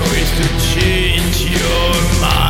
choice to change your mind.